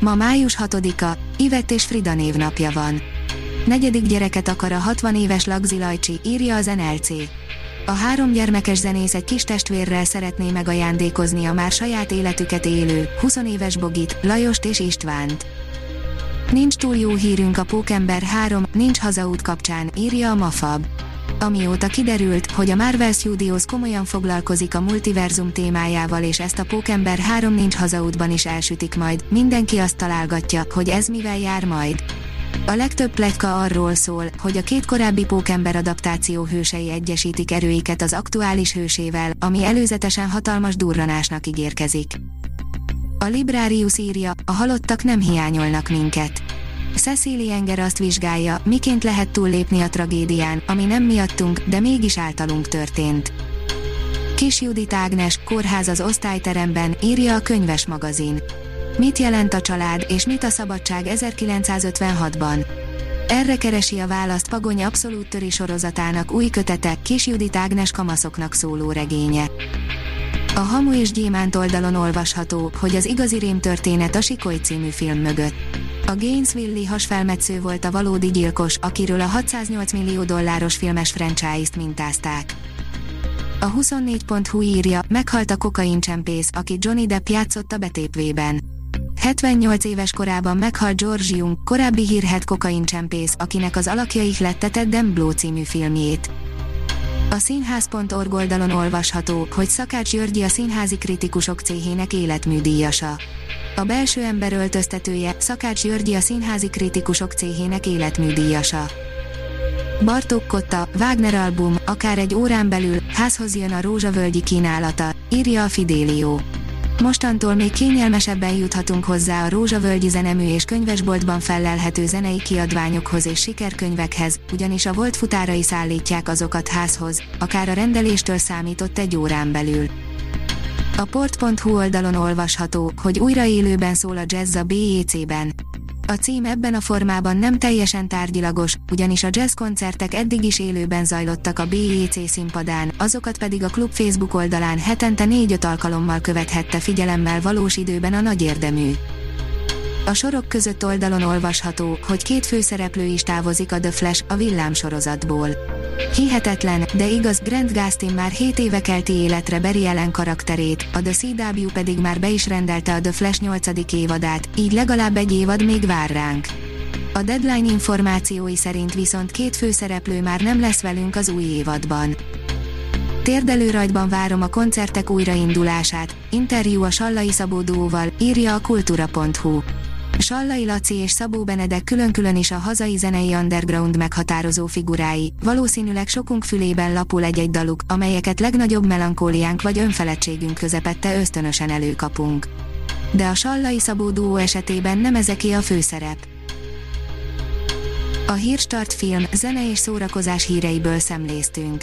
Ma május 6-a, Ivett és Frida névnapja van. Negyedik gyereket akar a 60 éves Lagzi Lajcsi, írja az NLC. A három gyermekes zenész egy kis testvérrel szeretné megajándékozni a már saját életüket élő, 20 éves Bogit, Lajost és Istvánt. Nincs túl jó hírünk a Pókember 3, nincs hazaút kapcsán, írja a Mafab. Amióta kiderült, hogy a Marvel Studios komolyan foglalkozik a multiverzum témájával és ezt a Pókember 3 nincs hazaútban is elsütik majd, mindenki azt találgatja, hogy ez mivel jár majd. A legtöbb pletyka arról szól, hogy a két korábbi Pókember adaptáció hősei egyesítik erőiket az aktuális hősével, ami előzetesen hatalmas durranásnak ígérkezik. A Librarius írja, a halottak nem hiányolnak minket. Cecily Enger azt vizsgálja, miként lehet túllépni a tragédián, ami nem miattunk, de mégis általunk történt. Kis Judit Ágnes, kórház az osztályteremben, írja a könyves magazin. Mit jelent a család, és mit a szabadság 1956-ban? Erre keresi a választ Pagony abszolút töri sorozatának új kötete, Kis Judit Ágnes kamaszoknak szóló regénye. A Hamu és Gyémánt oldalon olvasható, hogy az igazi rém történet a Sikoly című film mögött. A Gainesville-i hasfelmetsző volt a valódi gyilkos, akiről a 608 millió dolláros filmes franchise-t mintázták. A 24.hu írja, meghalt a kokaincsempész, aki Johnny Depp játszott a betépvében. 78 éves korában meghalt George Jung, korábbi hírhet kokaincsempész, akinek az alakja ihlette Ted Demblow című filmjét. A színház.org oldalon olvasható, hogy Szakács Györgyi a színházi kritikusok céhének életműdíjasa. A belső ember öltöztetője, Szakács Györgyi a színházi kritikusok céhének életműdíjasa. Bartók Kotta, Wagner album, akár egy órán belül, házhoz jön a rózsavölgyi kínálata, írja a Fidélió. Mostantól még kényelmesebben juthatunk hozzá a Rózsavölgyi zenemű és könyvesboltban fellelhető zenei kiadványokhoz és sikerkönyvekhez, ugyanis a volt futárai szállítják azokat házhoz, akár a rendeléstől számított egy órán belül. A port.hu oldalon olvasható, hogy újra élőben szól a jazz a BEC-ben. A cím ebben a formában nem teljesen tárgyilagos, ugyanis a jazz koncertek eddig is élőben zajlottak a BEC színpadán, azokat pedig a klub Facebook oldalán hetente 4-5 alkalommal követhette figyelemmel valós időben a nagy érdemű. A sorok között oldalon olvasható, hogy két főszereplő is távozik a The Flash a villám sorozatból. Hihetetlen, de igaz, Grant Gustin már 7 éve kelti életre Barry Ellen karakterét, a The CW pedig már be is rendelte a The Flash 8. évadát, így legalább egy évad még vár ránk. A deadline információi szerint viszont két főszereplő már nem lesz velünk az új évadban. Térdelő rajtban várom a koncertek újraindulását, interjú a Sallai Szabó Duóval, írja a kultúra.hu. Sallai Laci és Szabó Benedek külön-külön is a hazai zenei underground meghatározó figurái, valószínűleg sokunk fülében lapul egy-egy daluk, amelyeket legnagyobb melankóliánk vagy önfeledtségünk közepette ösztönösen előkapunk. De a Sallai Szabó duó esetében nem ezeké a főszerep. A Hírstart film, zene és szórakozás híreiből szemléztünk.